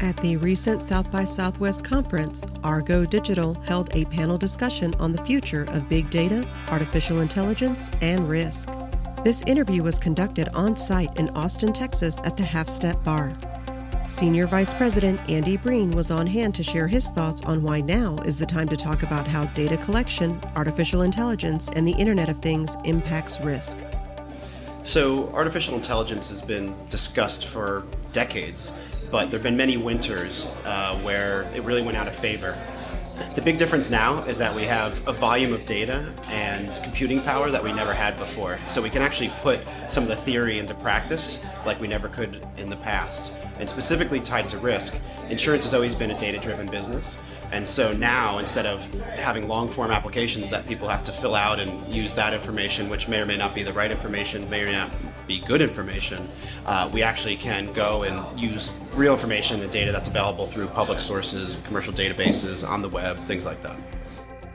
At the recent South by Southwest conference, Argo Digital held a panel discussion on the future of big data, artificial intelligence, and risk. This interview was conducted on site in Austin, Texas at the Half Step Bar. Senior Vice President Andy Breen was on hand to share his thoughts on why now is the time to talk about how data collection, artificial intelligence, and the Internet of Things impacts risk. So, artificial intelligence has been discussed for decades but there have been many winters uh, where it really went out of favor. The big difference now is that we have a volume of data and computing power that we never had before. So we can actually put some of the theory into practice like we never could in the past. And specifically tied to risk, insurance has always been a data driven business. And so now, instead of having long form applications that people have to fill out and use that information, which may or may not be the right information, may or may not be good information, uh, we actually can go and use real information, the data that's available through public sources, commercial databases, on the web, things like that.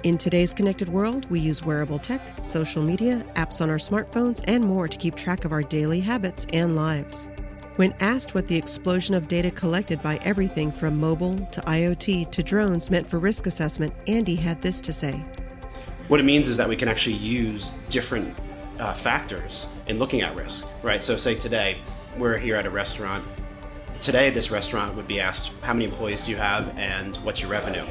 In today's connected world, we use wearable tech, social media, apps on our smartphones, and more to keep track of our daily habits and lives. When asked what the explosion of data collected by everything from mobile to IoT to drones meant for risk assessment, Andy had this to say. What it means is that we can actually use different uh, factors in looking at risk, right? So, say today we're here at a restaurant. Today, this restaurant would be asked, How many employees do you have and what's your revenue?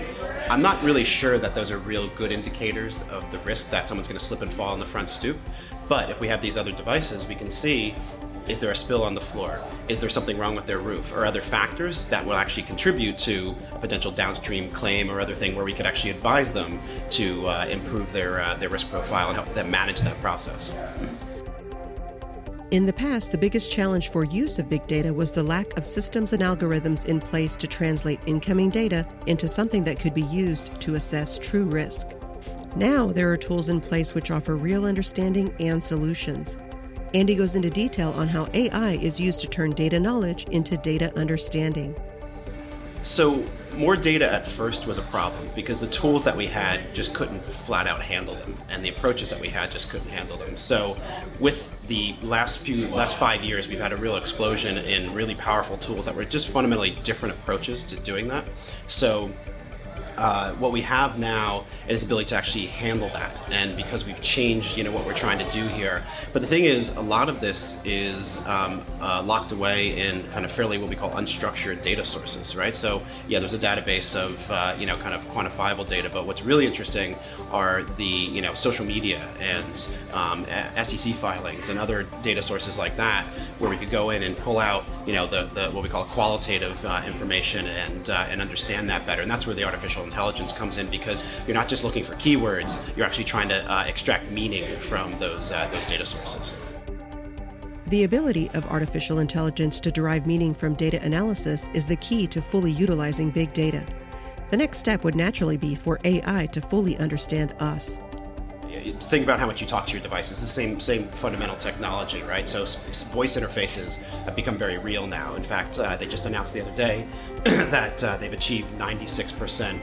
I'm not really sure that those are real good indicators of the risk that someone's going to slip and fall on the front stoop. But if we have these other devices, we can see is there a spill on the floor? Is there something wrong with their roof? Or other factors that will actually contribute to a potential downstream claim or other thing where we could actually advise them to uh, improve their, uh, their risk profile and help them manage that process. In the past, the biggest challenge for use of big data was the lack of systems and algorithms in place to translate incoming data into something that could be used to assess true risk. Now, there are tools in place which offer real understanding and solutions. Andy goes into detail on how AI is used to turn data knowledge into data understanding. So, more data at first was a problem because the tools that we had just couldn't flat out handle them, and the approaches that we had just couldn't handle them. So, with the last few, last five years, we've had a real explosion in really powerful tools that were just fundamentally different approaches to doing that. So, uh, what we have now is ability to actually handle that. And because we've changed you know what we're trying to do here. But the thing is a lot of this is um, uh, locked away in kind of fairly what we call unstructured data sources right? So yeah there's a database of uh, you know kind of quantifiable data. But what's really interesting are the you know social media and um, SEC filings and other data sources like that where we could go in and pull out you know the, the what we call qualitative uh, information and uh, and understand that better. And that's where the artificial intelligence comes in because you're not just looking for keywords, you're actually trying to uh, extract meaning from those, uh, those data sources. The ability of artificial intelligence to derive meaning from data analysis is the key to fully utilizing big data. The next step would naturally be for AI to fully understand us. Think about how much you talk to your device. It's the same same fundamental technology, right? So voice interfaces have become very real now. In fact, uh, they just announced the other day that uh, they've achieved 96%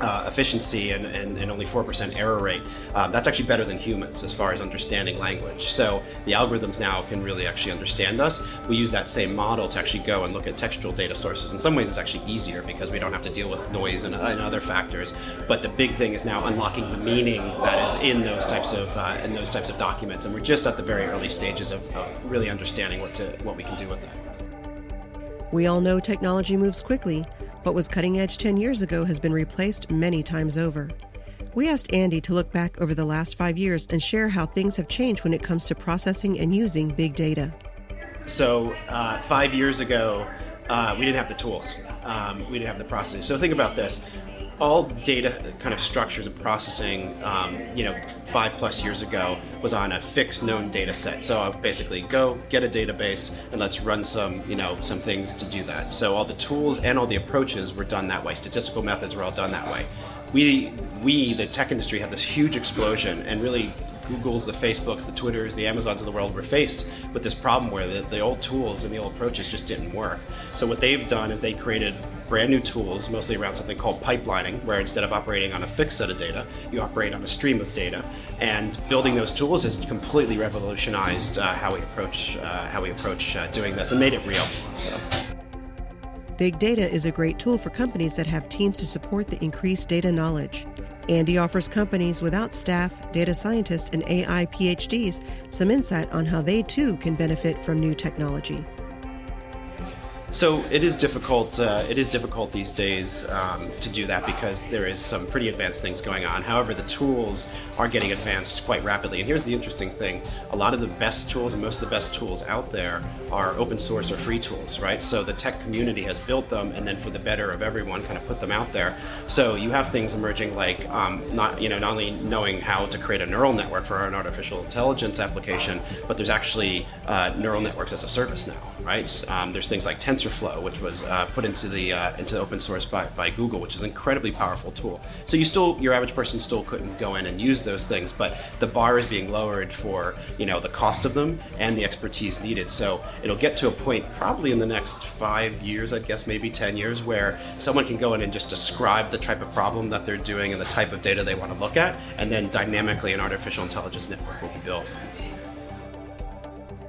uh, efficiency and, and, and, only 4% error rate. Um, that's actually better than humans as far as understanding language. So the algorithms now can really actually understand us. We use that same model to actually go and look at textual data sources. In some ways, it's actually easier because we don't have to deal with noise and, and other factors. But the big thing is now unlocking the meaning that is in those types of uh, in those types of documents, and we're just at the very early stages of, of really understanding what to what we can do with that. We all know technology moves quickly. What was cutting edge 10 years ago has been replaced many times over. We asked Andy to look back over the last five years and share how things have changed when it comes to processing and using big data. So, uh, five years ago, uh, we didn't have the tools, um, we didn't have the process. So, think about this all data kind of structures and processing, um, you know, five plus years ago was on a fixed known data set. So I basically go get a database and let's run some, you know, some things to do that. So all the tools and all the approaches were done that way. Statistical methods were all done that way. We, we, the tech industry, had this huge explosion and really Googles, the Facebooks, the Twitters, the Amazons of the world were faced with this problem where the, the old tools and the old approaches just didn't work. So what they've done is they created brand new tools, mostly around something called pipelining, where instead of operating on a fixed set of data, you operate on a stream of data. And building those tools has completely revolutionized uh, how we approach uh, how we approach uh, doing this and made it real. So. Big data is a great tool for companies that have teams to support the increased data knowledge. Andy offers companies without staff, data scientists, and AI PhDs some insight on how they too can benefit from new technology. So it is difficult. Uh, it is difficult these days um, to do that because there is some pretty advanced things going on. However, the tools are getting advanced quite rapidly. And here's the interesting thing: a lot of the best tools and most of the best tools out there are open source or free tools, right? So the tech community has built them, and then for the better of everyone, kind of put them out there. So you have things emerging like um, not you know not only knowing how to create a neural network for an artificial intelligence application, but there's actually uh, neural networks as a service now, right? Um, there's things like Tensor TensorFlow, which was uh, put into the uh, into open source by, by Google, which is an incredibly powerful tool. So you still your average person still couldn't go in and use those things, but the bar is being lowered for you know the cost of them and the expertise needed. So it'll get to a point probably in the next five years, I guess maybe ten years, where someone can go in and just describe the type of problem that they're doing and the type of data they want to look at, and then dynamically an artificial intelligence network will be built.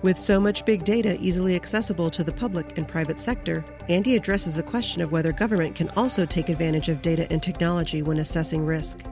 With so much big data easily accessible to the public and private sector, Andy addresses the question of whether government can also take advantage of data and technology when assessing risk.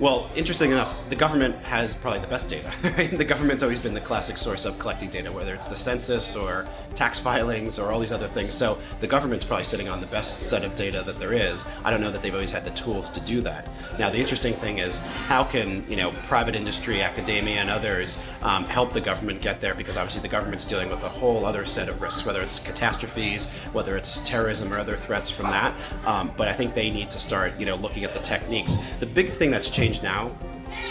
Well, interesting enough, the government has probably the best data. the government's always been the classic source of collecting data, whether it's the census or tax filings or all these other things. So the government's probably sitting on the best set of data that there is. I don't know that they've always had the tools to do that. Now, the interesting thing is how can you know private industry, academia, and others um, help the government get there? Because obviously the government's dealing with a whole other set of risks, whether it's catastrophes, whether it's terrorism or other threats from that. Um, but I think they need to start you know looking at the techniques. The big thing that's changed change now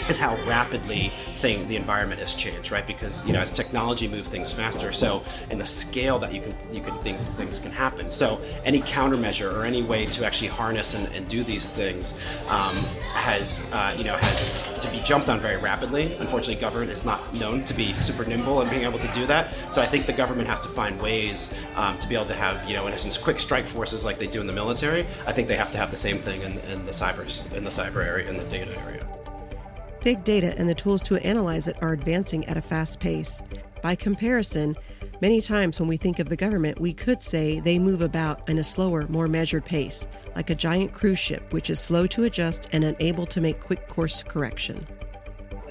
is how rapidly thing the environment has changed, right? Because you know, as technology moves things faster, so in the scale that you can you can things things can happen. So any countermeasure or any way to actually harness and, and do these things um, has uh, you know has to be jumped on very rapidly. Unfortunately, government is not known to be super nimble in being able to do that. So I think the government has to find ways um, to be able to have you know in essence quick strike forces like they do in the military. I think they have to have the same thing in, in the cyber in the cyber area in the data area. Big data and the tools to analyze it are advancing at a fast pace. By comparison, many times when we think of the government, we could say they move about in a slower, more measured pace, like a giant cruise ship which is slow to adjust and unable to make quick course correction.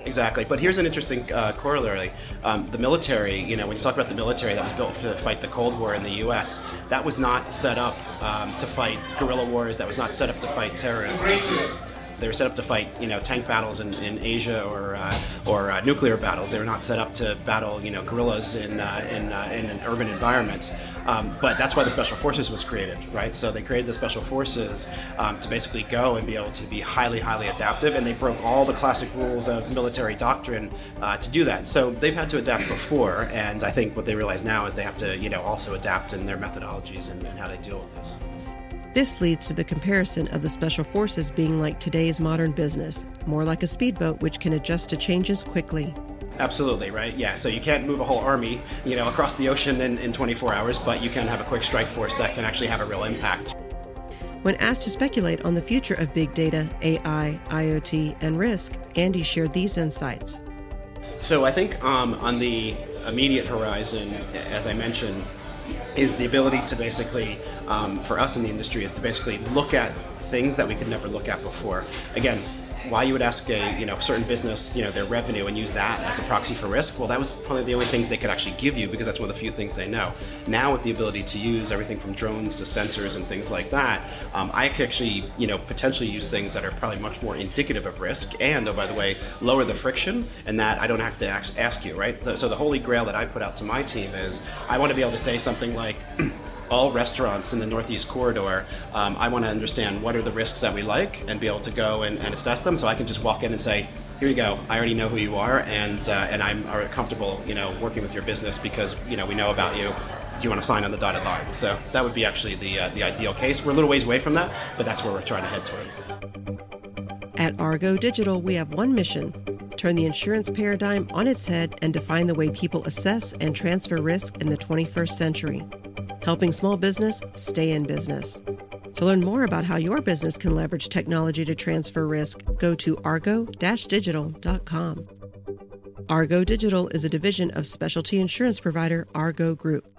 Exactly, but here's an interesting uh, corollary. Um, the military, you know, when you talk about the military that was built to fight the Cold War in the U.S., that was not set up um, to fight guerrilla wars. That was not set up to fight terrorism. They were set up to fight, you know, tank battles in, in Asia or uh, or uh, nuclear battles. They were not set up to battle, you know, guerrillas in uh, in, uh, in urban environments. Um, but that's why the special forces was created, right? So they created the special forces um, to basically go and be able to be highly, highly adaptive, and they broke all the classic rules of military doctrine uh, to do that. So they've had to adapt before, and I think what they realize now is they have to, you know, also adapt in their methodologies and, and how they deal with this. This leads to the comparison of the Special Forces being like today's modern business, more like a speedboat which can adjust to changes quickly. Absolutely, right? Yeah, so you can't move a whole army, you know, across the ocean in, in 24 hours, but you can have a quick strike force that can actually have a real impact. When asked to speculate on the future of big data, AI, IoT, and risk, Andy shared these insights. So I think um, on the immediate horizon, as I mentioned, is the ability to basically, um, for us in the industry, is to basically look at things that we could never look at before. Again, why you would ask a you know certain business you know their revenue and use that as a proxy for risk? Well that was probably the only things they could actually give you because that's one of the few things they know. Now with the ability to use everything from drones to sensors and things like that um, i could actually you know potentially use things that are probably much more indicative of risk and oh by the way lower the friction and that i don't have to ask, ask you right? So the holy grail that i put out to my team is i want to be able to say something like all restaurants in the Northeast corridor, um, I want to understand what are the risks that we like and be able to go and, and, assess them. So I can just walk in and say, here you go. I already know who you are, and uh, and I'm comfortable, you know, working with your business because you know we know about you. Do you want to sign on the dotted line? So that would be actually the uh, the ideal case. We're a little ways away from that, but that's where we're trying to head toward. At Argo Digital, we have one mission turn the insurance paradigm on its head and define the way people assess and transfer risk in the 21st century helping small business stay in business. To learn more about how your business can leverage technology to transfer risk, go to argo digital.com. Argo Digital is a division of specialty insurance provider Argo Group.